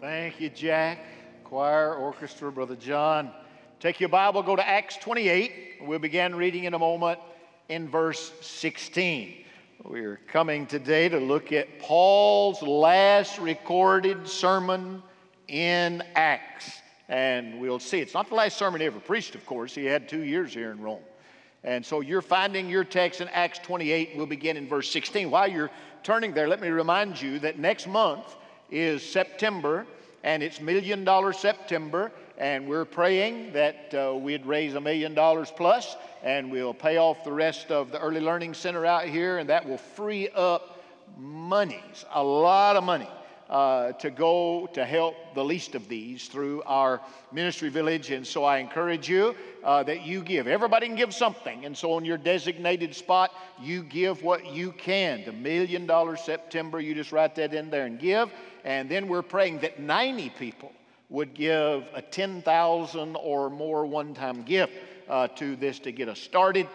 Thank you, Jack. Choir, orchestra, Brother John. Take your Bible, go to Acts 28. We'll begin reading in a moment in verse 16. We're coming today to look at Paul's last recorded sermon in Acts. And we'll see. It's not the last sermon he ever preached, of course. He had two years here in Rome. And so you're finding your text in Acts 28. We'll begin in verse 16. While you're turning there, let me remind you that next month is September, and it's Million Dollar September, and we're praying that uh, we'd raise a million dollars plus, and we'll pay off the rest of the Early Learning Center out here, and that will free up monies, a lot of money uh, to go to help the least of these through our ministry village. And so I encourage you uh, that you give. Everybody can give something. And so on your designated spot, you give what you can. The million dollar September, you just write that in there and give. And then we're praying that 90 people would give a 10,000 or more one time gift uh, to this to get us started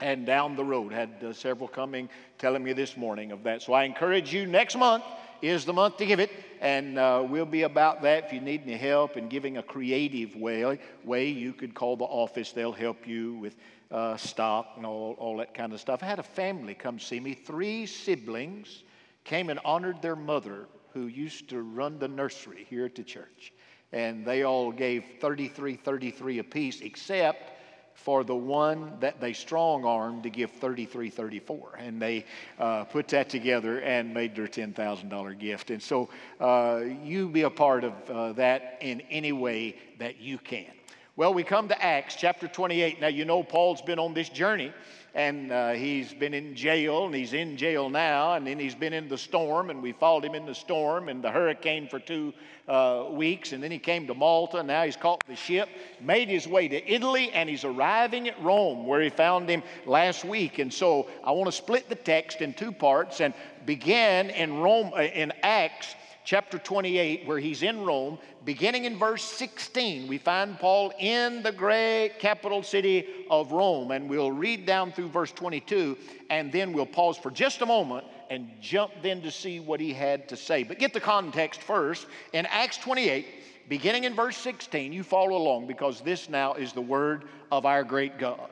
and down the road. Had uh, several coming telling me this morning of that. So I encourage you next month is the month to give it, and uh, we'll be about that. If you need any help in giving a creative way, way you could call the office. They'll help you with uh, stock and all, all that kind of stuff. I had a family come see me. Three siblings came and honored their mother, who used to run the nursery here at the church, and they all gave 33, 33 apiece, except for the one that they strong armed to give 33 34 and they uh, put that together and made their $10000 gift. And so uh, you be a part of uh, that in any way that you can well we come to acts chapter 28 now you know paul's been on this journey and uh, he's been in jail, and he's in jail now, and then he's been in the storm, and we followed him in the storm and the hurricane for two uh, weeks, and then he came to Malta, now he's caught the ship, made his way to Italy, and he's arriving at Rome, where he found him last week. And so I want to split the text in two parts and begin in Rome uh, in Acts chapter 28, where he's in Rome, beginning in verse 16, we find Paul in the great capital city of Rome. And we'll read down through verse 22, and then we'll pause for just a moment and jump then to see what he had to say. But get the context first. In Acts 28, beginning in verse 16, you follow along because this now is the word of our great God.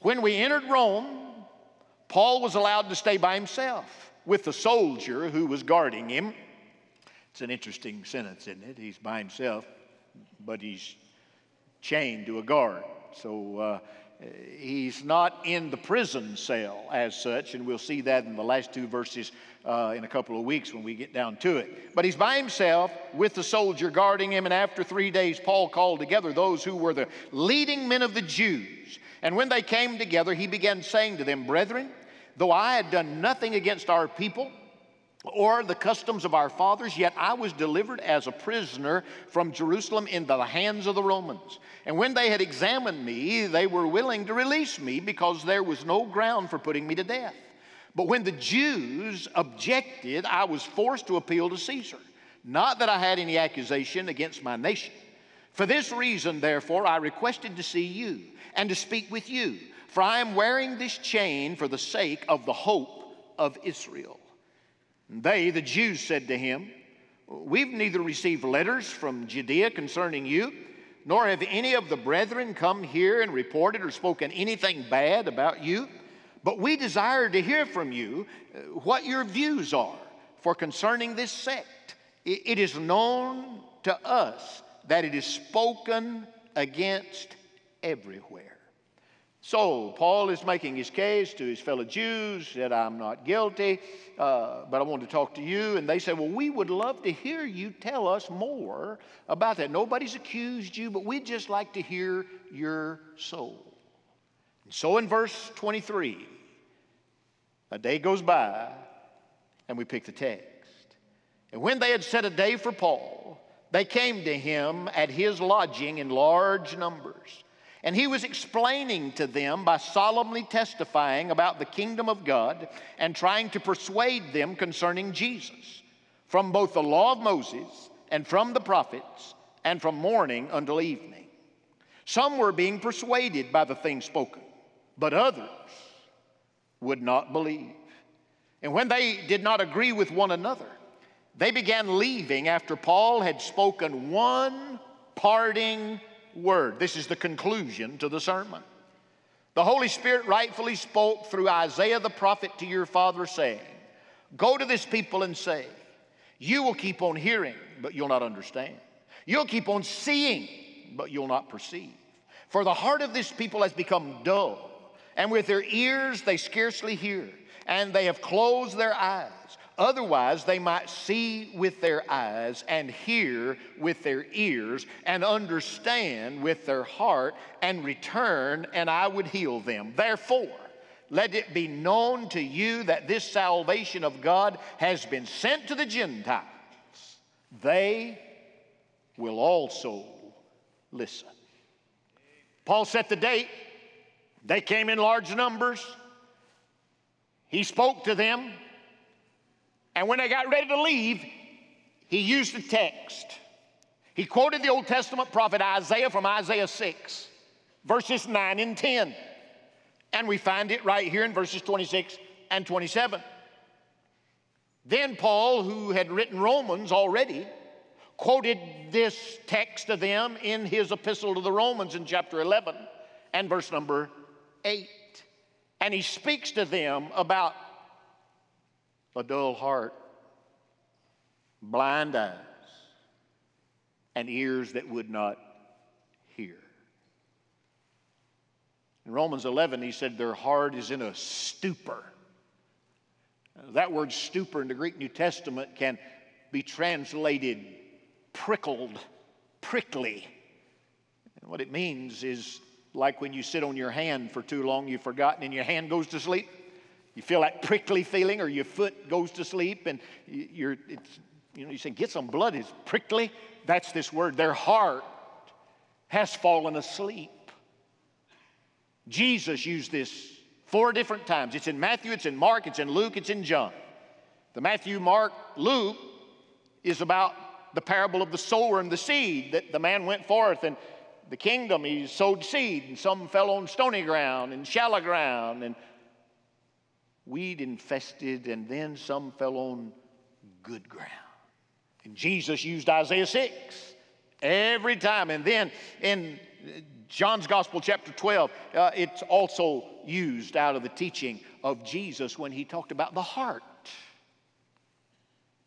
When we entered Rome, Paul was allowed to stay by himself with the soldier who was guarding him. It's an interesting sentence, isn't it? He's by himself, but he's chained to a guard. So uh, he's not in the prison cell as such, and we'll see that in the last two verses uh, in a couple of weeks when we get down to it. But he's by himself with the soldier guarding him, and after three days, Paul called together those who were the leading men of the Jews. And when they came together, he began saying to them, Brethren, though I had done nothing against our people, or the customs of our fathers, yet I was delivered as a prisoner from Jerusalem into the hands of the Romans. And when they had examined me, they were willing to release me because there was no ground for putting me to death. But when the Jews objected, I was forced to appeal to Caesar. Not that I had any accusation against my nation. For this reason, therefore, I requested to see you and to speak with you, for I am wearing this chain for the sake of the hope of Israel. They, the Jews, said to him, We've neither received letters from Judea concerning you, nor have any of the brethren come here and reported or spoken anything bad about you. But we desire to hear from you uh, what your views are. For concerning this sect, it is known to us that it is spoken against everywhere. So, Paul is making his case to his fellow Jews that I'm not guilty, uh, but I want to talk to you. And they say, Well, we would love to hear you tell us more about that. Nobody's accused you, but we'd just like to hear your soul. And so, in verse 23, a day goes by, and we pick the text. And when they had set a day for Paul, they came to him at his lodging in large numbers. And he was explaining to them by solemnly testifying about the kingdom of God and trying to persuade them concerning Jesus from both the law of Moses and from the prophets and from morning until evening. Some were being persuaded by the things spoken, but others would not believe. And when they did not agree with one another, They began leaving after Paul had spoken one parting word. This is the conclusion to the sermon. The Holy Spirit rightfully spoke through Isaiah the prophet to your father, saying, Go to this people and say, You will keep on hearing, but you'll not understand. You'll keep on seeing, but you'll not perceive. For the heart of this people has become dull, and with their ears they scarcely hear, and they have closed their eyes. Otherwise, they might see with their eyes and hear with their ears and understand with their heart and return, and I would heal them. Therefore, let it be known to you that this salvation of God has been sent to the Gentiles. They will also listen. Paul set the date. They came in large numbers. He spoke to them. And when they got ready to leave, he used the text. He quoted the Old Testament prophet Isaiah from Isaiah 6, verses 9 and 10. And we find it right here in verses 26 and 27. Then Paul, who had written Romans already, quoted this text to them in his epistle to the Romans in chapter 11 and verse number 8. And he speaks to them about a dull heart, blind eyes, and ears that would not hear. In Romans 11, he said, Their heart is in a stupor. That word stupor in the Greek New Testament can be translated prickled, prickly. And what it means is like when you sit on your hand for too long, you've forgotten, and your hand goes to sleep. You feel that prickly feeling, or your foot goes to sleep, and you're, it's, you know, you say, get some blood, it's prickly. That's this word. Their heart has fallen asleep. Jesus used this four different times. It's in Matthew, it's in Mark, it's in Luke, it's in John. The Matthew, Mark, Luke is about the parable of the sower and the seed that the man went forth and the kingdom he sowed seed and some fell on stony ground and shallow ground and weed infested and then some fell on good ground and jesus used isaiah 6 every time and then in john's gospel chapter 12 uh, it's also used out of the teaching of jesus when he talked about the heart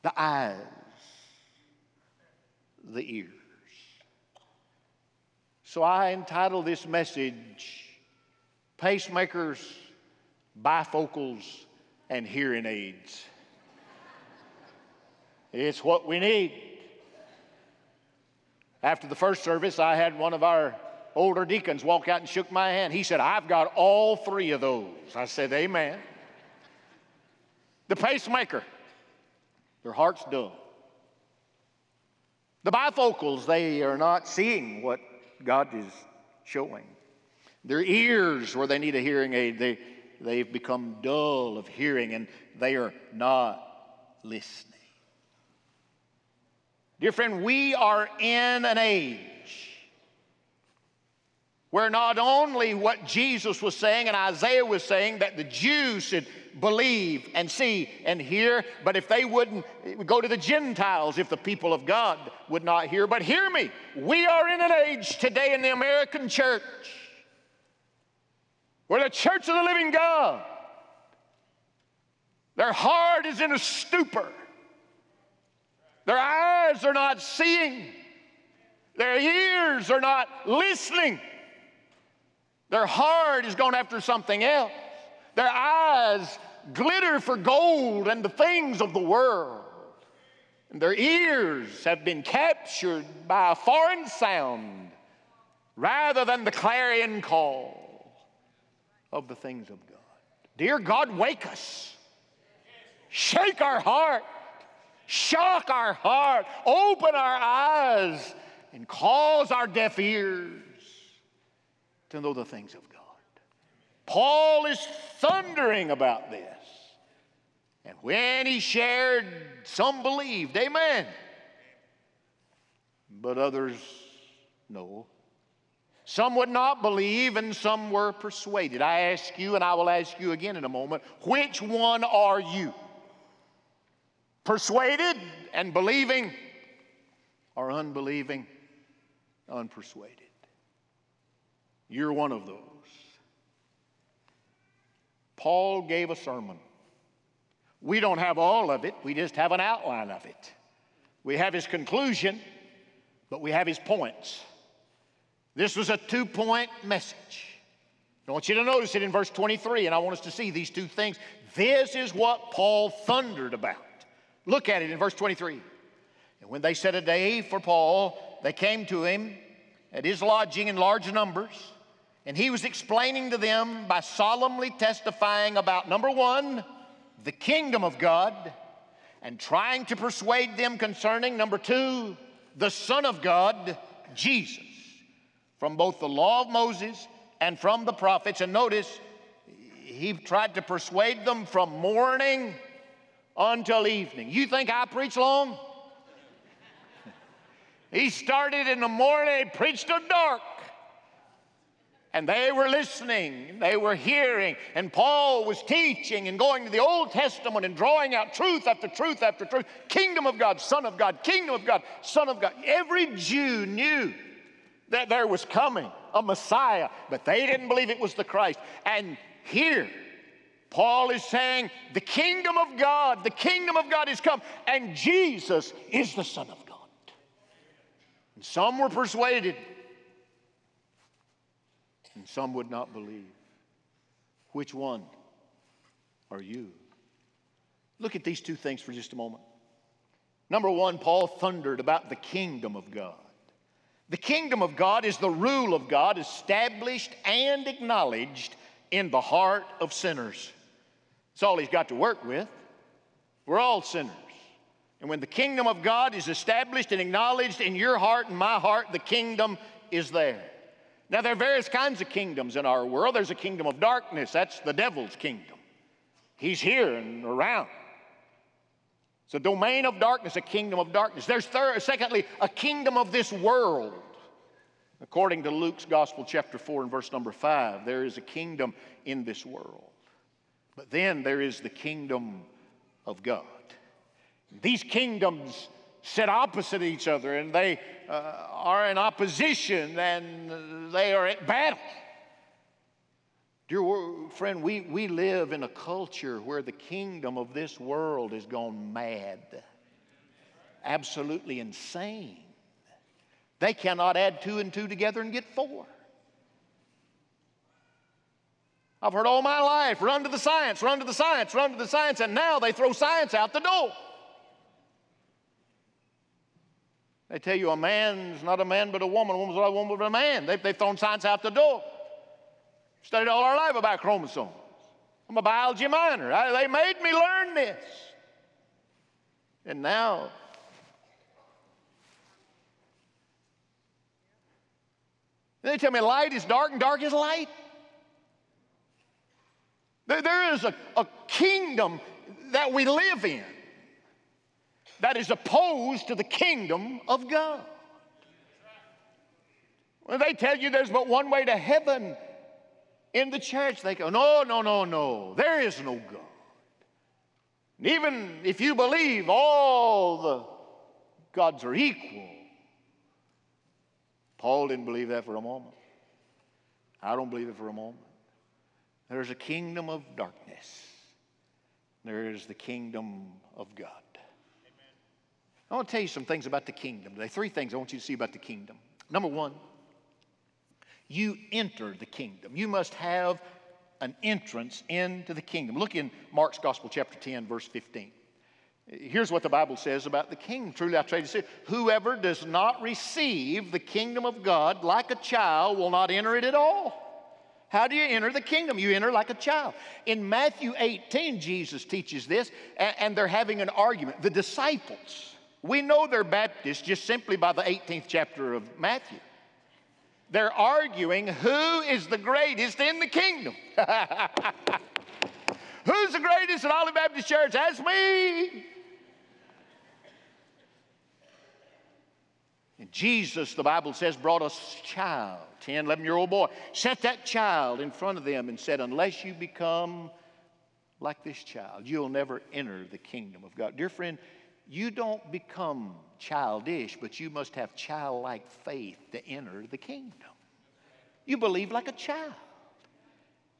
the eyes the ears. So I entitle this message Pacemakers, Bifocals, and Hearing Aids. It's what we need. After the first service, I had one of our older deacons walk out and shook my hand. He said, I've got all three of those. I said, Amen. The pacemaker, their heart's dull. The bifocals, they are not seeing what God is showing. Their ears, where they need a hearing aid, they, they've become dull of hearing and they are not listening. Dear friend, we are in an age where not only what Jesus was saying and Isaiah was saying that the Jews should believe and see and hear, but if they wouldn't go to the Gentiles, if the people of God would not hear. But hear me, we are in an age today in the American church where the church of the living God, their heart is in a stupor. Their eyes are not seeing. Their ears are not listening. Their heart is going after something else. Their eyes glitter for gold and the things of the world. And their ears have been captured by a foreign sound rather than the clarion call of the things of God. Dear God, wake us. Shake our heart. Shock our heart. Open our eyes and cause our deaf ears to know the things of God. Paul is thundering about this. And when he shared, some believed, amen. But others, no. Some would not believe, and some were persuaded. I ask you, and I will ask you again in a moment which one are you? persuaded and believing, or unbelieving, unpersuaded. You're one of those. Paul gave a sermon. We don't have all of it, we just have an outline of it. We have his conclusion, but we have his points. This was a two point message. I want you to notice it in verse 23, and I want us to see these two things. This is what Paul thundered about. Look at it in verse 23. And when they set a day for Paul, they came to him at his lodging in large numbers, and he was explaining to them by solemnly testifying about number one, the kingdom of God, and trying to persuade them concerning number two, the Son of God, Jesus, from both the law of Moses and from the prophets. And notice, he tried to persuade them from morning until evening. You think I preach long? he started in the morning, preached till dark. And they were listening, they were hearing, and Paul was teaching and going to the Old Testament and drawing out truth after truth after truth. Kingdom of God, Son of God, Kingdom of God, Son of God. Every Jew knew that there was coming a Messiah, but they didn't believe it was the Christ. And here, Paul is saying, the kingdom of God, the kingdom of God is come, and Jesus is the Son of God. And some were persuaded, and some would not believe. Which one are you? Look at these two things for just a moment. Number one, Paul thundered about the kingdom of God. The kingdom of God is the rule of God established and acknowledged in the heart of sinners. That's all he's got to work with. We're all sinners. And when the kingdom of God is established and acknowledged in your heart and my heart, the kingdom is there. Now, there are various kinds of kingdoms in our world. There's a kingdom of darkness, that's the devil's kingdom. He's here and around. It's a domain of darkness, a kingdom of darkness. There's third, secondly, a kingdom of this world. According to Luke's Gospel, chapter 4 and verse number 5, there is a kingdom in this world. But then there is the kingdom of God. These kingdoms sit opposite each other and they uh, are in opposition and they are at battle. Dear friend, we, we live in a culture where the kingdom of this world has gone mad, absolutely insane. They cannot add two and two together and get four. I've heard all my life run to the science, run to the science, run to the science, and now they throw science out the door. They tell you a man's not a man but a woman, a woman's not a woman but a man. They've, they've thrown science out the door. Studied all our life about chromosomes. I'm a biology minor. I, they made me learn this. And now, they tell me light is dark and dark is light. There, there is a, a kingdom that we live in that is opposed to the kingdom of God. When they tell you there's but one way to heaven, in the church, they go, no, no, no, no, there is no God. And even if you believe all the gods are equal, Paul didn't believe that for a moment. I don't believe it for a moment. There's a kingdom of darkness. There is the kingdom of God. Amen. I want to tell you some things about the kingdom today. Three things I want you to see about the kingdom. Number one, you enter the kingdom. You must have an entrance into the kingdom. Look in Mark's Gospel, chapter 10, verse 15. Here's what the Bible says about the king. Truly, I tell you, whoever does not receive the kingdom of God like a child will not enter it at all. How do you enter the kingdom? You enter like a child. In Matthew 18, Jesus teaches this, and they're having an argument. The disciples, we know they're Baptists just simply by the 18th chapter of Matthew. They're arguing who is the greatest in the kingdom. Who's the greatest at Olive Baptist Church? That's me. And Jesus, the Bible says, brought a child, 10, 11 year old boy, set that child in front of them and said, Unless you become like this child, you'll never enter the kingdom of God. Dear friend, you don't become childish, but you must have childlike faith to enter the kingdom. You believe like a child.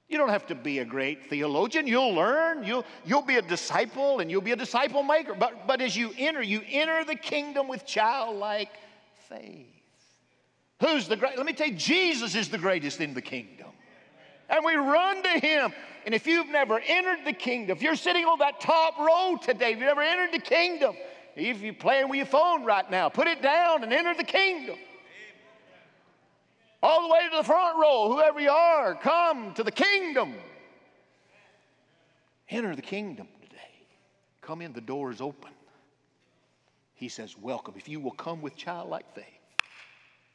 You don't have to be a great theologian. You'll learn. You'll, you'll be a disciple and you'll be a disciple maker. But, but as you enter, you enter the kingdom with childlike faith. Who's the great? Let me tell you, Jesus is the greatest in the kingdom. And we run to him. And if you've never entered the kingdom, if you're sitting on that top row today, if you've never entered the kingdom, if you're playing with your phone right now, put it down and enter the kingdom. All the way to the front row, whoever you are, come to the kingdom. Enter the kingdom today. Come in, the door is open. He says, Welcome. If you will come with childlike faith,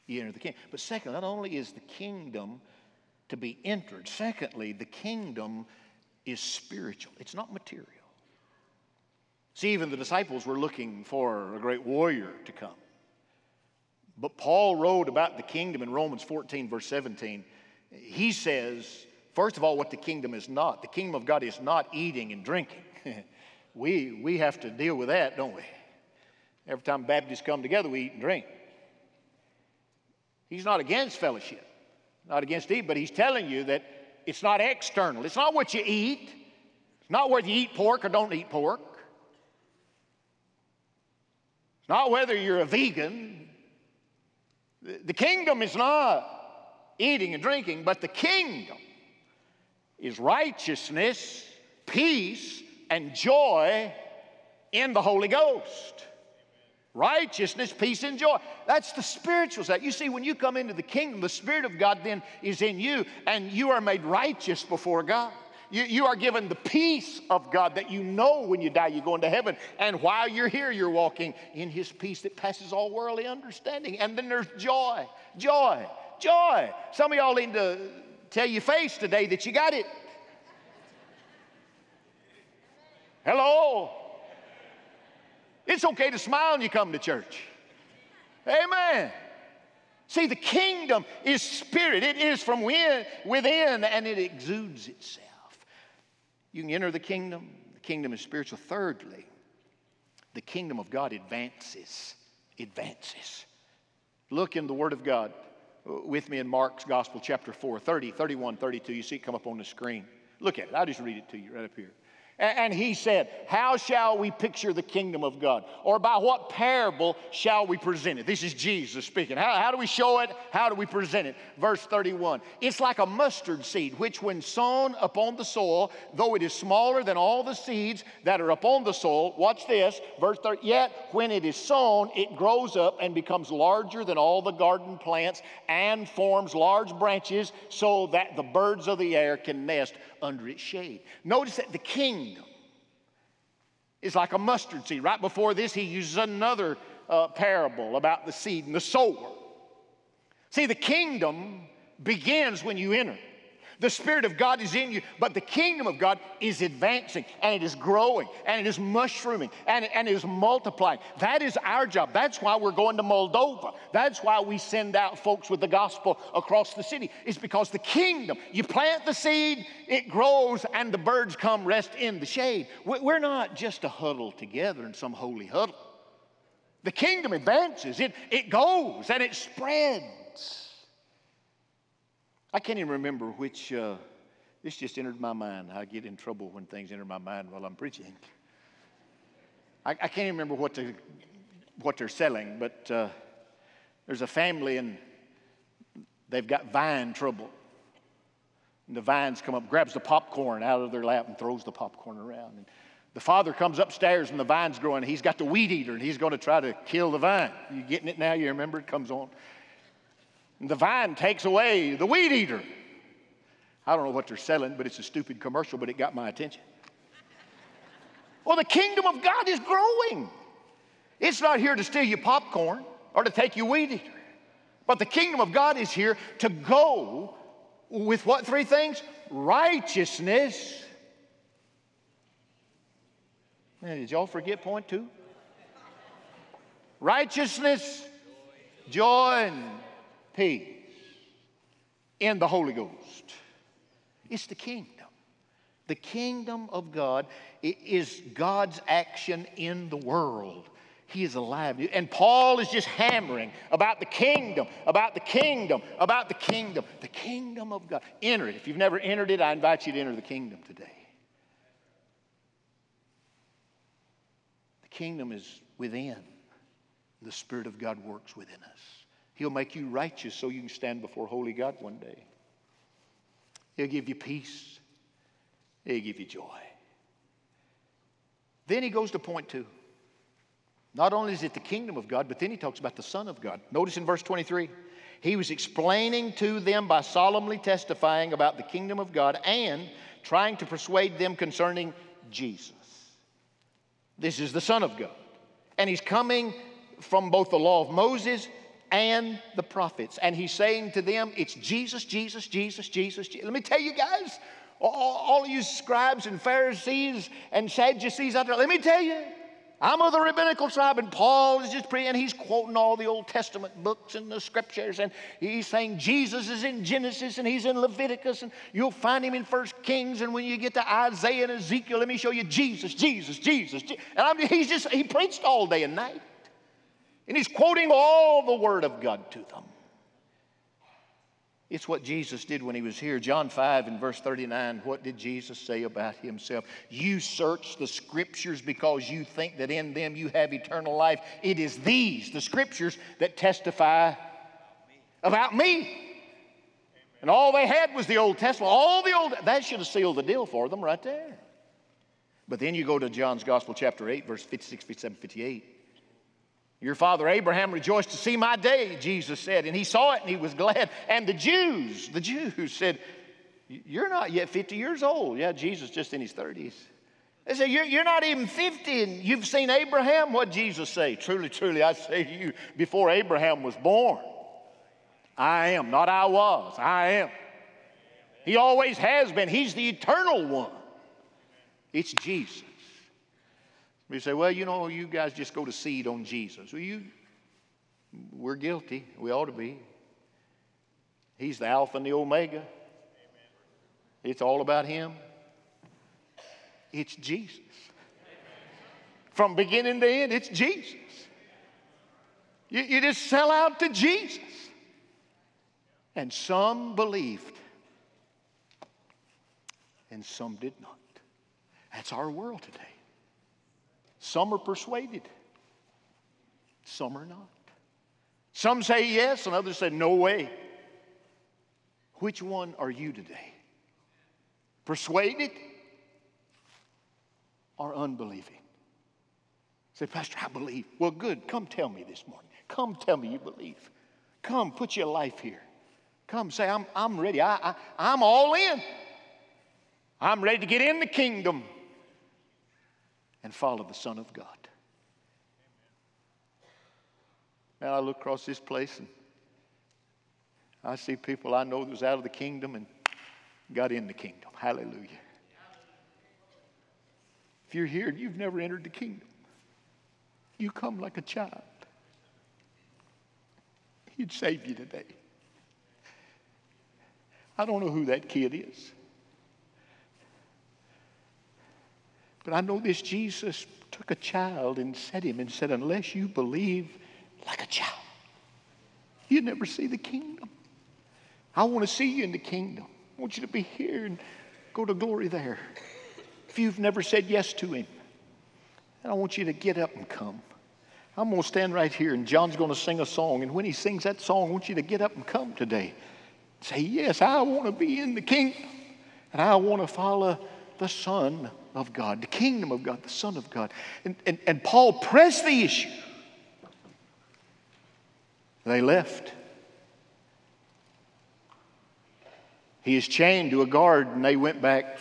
you enter the kingdom. But second, not only is the kingdom to be entered, secondly, the kingdom is spiritual, it's not material. See, even the disciples were looking for a great warrior to come. But Paul wrote about the kingdom in Romans 14, verse 17. He says, first of all, what the kingdom is not. The kingdom of God is not eating and drinking. we, we have to deal with that, don't we? Every time Baptists come together, we eat and drink. He's not against fellowship, not against eat, but he's telling you that it's not external. It's not what you eat. It's not whether you eat pork or don't eat pork. Not whether you're a vegan the kingdom is not eating and drinking, but the kingdom is righteousness, peace, and joy in the Holy Ghost. Righteousness, peace, and joy. That's the spiritual side. You see, when you come into the kingdom, the Spirit of God then is in you, and you are made righteous before God. You, you are given the peace of God that you know when you die, you're going to heaven. And while you're here, you're walking in His peace that passes all worldly understanding. And then there's joy, joy, joy. Some of y'all need to tell your face today that you got it. Hello. It's okay to smile when you come to church. Amen. See, the kingdom is spirit. It is from within and it exudes itself. You can enter the kingdom. The kingdom is spiritual. Thirdly, the kingdom of God advances. Advances. Look in the Word of God with me in Mark's Gospel, chapter 4, 30, 31, 32. You see it come up on the screen. Look at it. I'll just read it to you right up here. And he said, How shall we picture the kingdom of God? Or by what parable shall we present it? This is Jesus speaking. How, how, do we show it? How do we present it? Verse 31 It's like a mustard seed, which when sown upon the soil, though it is smaller than all the seeds that are upon the soil, watch this, verse 30, yet when it is sown, it grows up and becomes larger than all the garden plants and forms large branches so that the birds of the air can nest under its shade. Notice that the kingdom is like a mustard seed. Right before this, he uses another uh, parable about the seed and the sower. See, the kingdom begins when you enter. The Spirit of God is in you, but the kingdom of God is advancing and it is growing and it is mushrooming and, and it is multiplying. That is our job. That's why we're going to Moldova. That's why we send out folks with the gospel across the city. It's because the kingdom, you plant the seed, it grows, and the birds come rest in the shade. We're not just a huddle together in some holy huddle. The kingdom advances, it, it goes and it spreads. I can't even remember which, uh, this just entered my mind. I get in trouble when things enter my mind while I'm preaching. I, I can't even remember what, what they're selling, but uh, there's a family and they've got vine trouble. And the vines come up, grabs the popcorn out of their lap and throws the popcorn around. And the father comes upstairs and the vine's growing. He's got the weed eater and he's going to try to kill the vine. You getting it now? You remember it comes on. And the vine takes away the weed eater. I don't know what they're selling, but it's a stupid commercial, but it got my attention. Well, the kingdom of God is growing. It's not here to steal your popcorn or to take your weed eater. But the kingdom of God is here to go with what three things? Righteousness. Man, did y'all forget point two? Righteousness, joy, and peace in the Holy Ghost. It's the kingdom. The kingdom of God is God's action in the world. He is alive. And Paul is just hammering about the kingdom, about the kingdom, about the kingdom, the kingdom of God. Enter it. If you've never entered it, I invite you to enter the kingdom today. The kingdom is within. The Spirit of God works within us. He'll make you righteous so you can stand before holy God one day. He'll give you peace. He'll give you joy. Then he goes to point two. Not only is it the kingdom of God, but then he talks about the Son of God. Notice in verse 23, he was explaining to them by solemnly testifying about the kingdom of God and trying to persuade them concerning Jesus. This is the Son of God. And he's coming from both the law of Moses and the prophets. And he's saying to them, It's Jesus, Jesus, Jesus, Jesus. Jesus. Let me tell you guys, all, all you scribes and Pharisees and Sadducees out there, let me tell you, I'm of the rabbinical tribe, and Paul is just praying. He's quoting all the Old Testament books and the scriptures, and he's saying Jesus is in Genesis and he's in Leviticus, and you'll find him in First Kings. And when you get to Isaiah and Ezekiel, let me show you Jesus, Jesus, Jesus. And I mean, he's just he preached all day and night, and he's quoting all the Word of God to them. It's what Jesus did when he was here. John 5 and verse 39, what did Jesus say about himself? You search the scriptures because you think that in them you have eternal life. It is these, the scriptures, that testify about me. And all they had was the Old Testament. All the Old, that should have sealed the deal for them right there. But then you go to John's Gospel, chapter 8, verse 56, 57, 58. Your father Abraham rejoiced to see my day, Jesus said, and he saw it and he was glad. And the Jews, the Jews said, You're not yet 50 years old. Yeah, Jesus just in his 30s. They said, you're, you're not even 50 and you've seen Abraham. What Jesus say? Truly, truly, I say to you, before Abraham was born, I am, not I was, I am. He always has been. He's the eternal one. It's Jesus. You say, well, you know, you guys just go to seed on Jesus. Well, you, we're guilty. We ought to be. He's the Alpha and the Omega. It's all about Him. It's Jesus. From beginning to end, it's Jesus. You, you just sell out to Jesus. And some believed, and some did not. That's our world today. Some are persuaded, some are not. Some say yes, and others say no way. Which one are you today? Persuaded or unbelieving? Say, Pastor, I believe. Well, good. Come tell me this morning. Come tell me you believe. Come put your life here. Come say, I'm, I'm ready. I, I, I'm all in. I'm ready to get in the kingdom and follow the Son of God. And I look across this place and I see people I know that was out of the kingdom and got in the kingdom. Hallelujah. If you're here and you've never entered the kingdom, you come like a child. He'd save you today. I don't know who that kid is. But I know this Jesus took a child and set him and said, Unless you believe like a child, you never see the kingdom. I want to see you in the kingdom. I want you to be here and go to glory there. If you've never said yes to him, I want you to get up and come. I'm going to stand right here, and John's going to sing a song. And when he sings that song, I want you to get up and come today. Say, Yes, I want to be in the kingdom, and I want to follow the Son of God, the kingdom of God, the Son of God. And, and, and Paul pressed the issue. They left. He is chained to a guard, and they went back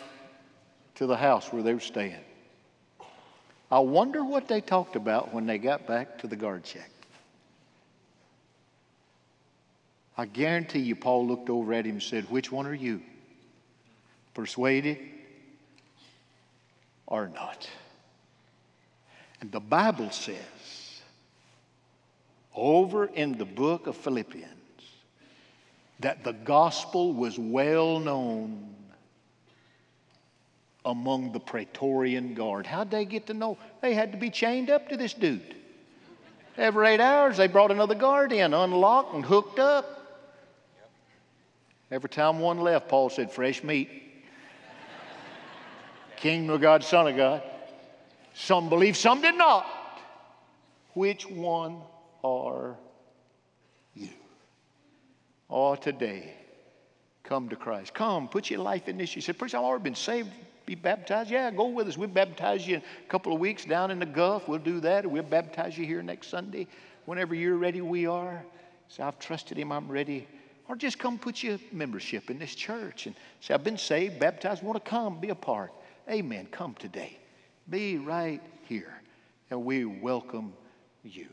to the house where they were staying. I wonder what they talked about when they got back to the guard shack. I guarantee you, Paul looked over at him and said, Which one are you? Persuaded or not. And the Bible says, over in the book of Philippians, that the gospel was well known among the Praetorian Guard. How'd they get to know? They had to be chained up to this dude. Every eight hours, they brought another guard in, unlocked and hooked up. Every time one left, Paul said, Fresh meat. King of God, Son of God. Some believed, some did not. Which one are you? Oh, today, come to Christ. Come, put your life in this. You said, Preacher, I've already been saved. Be baptized? Yeah, go with us. We'll baptize you in a couple of weeks down in the Gulf. We'll do that. We'll baptize you here next Sunday. Whenever you're ready, we are. Say, I've trusted him. I'm ready. Or just come put your membership in this church and say, I've been saved, baptized, want to come, be a part. Amen. Come today. Be right here. And we welcome you.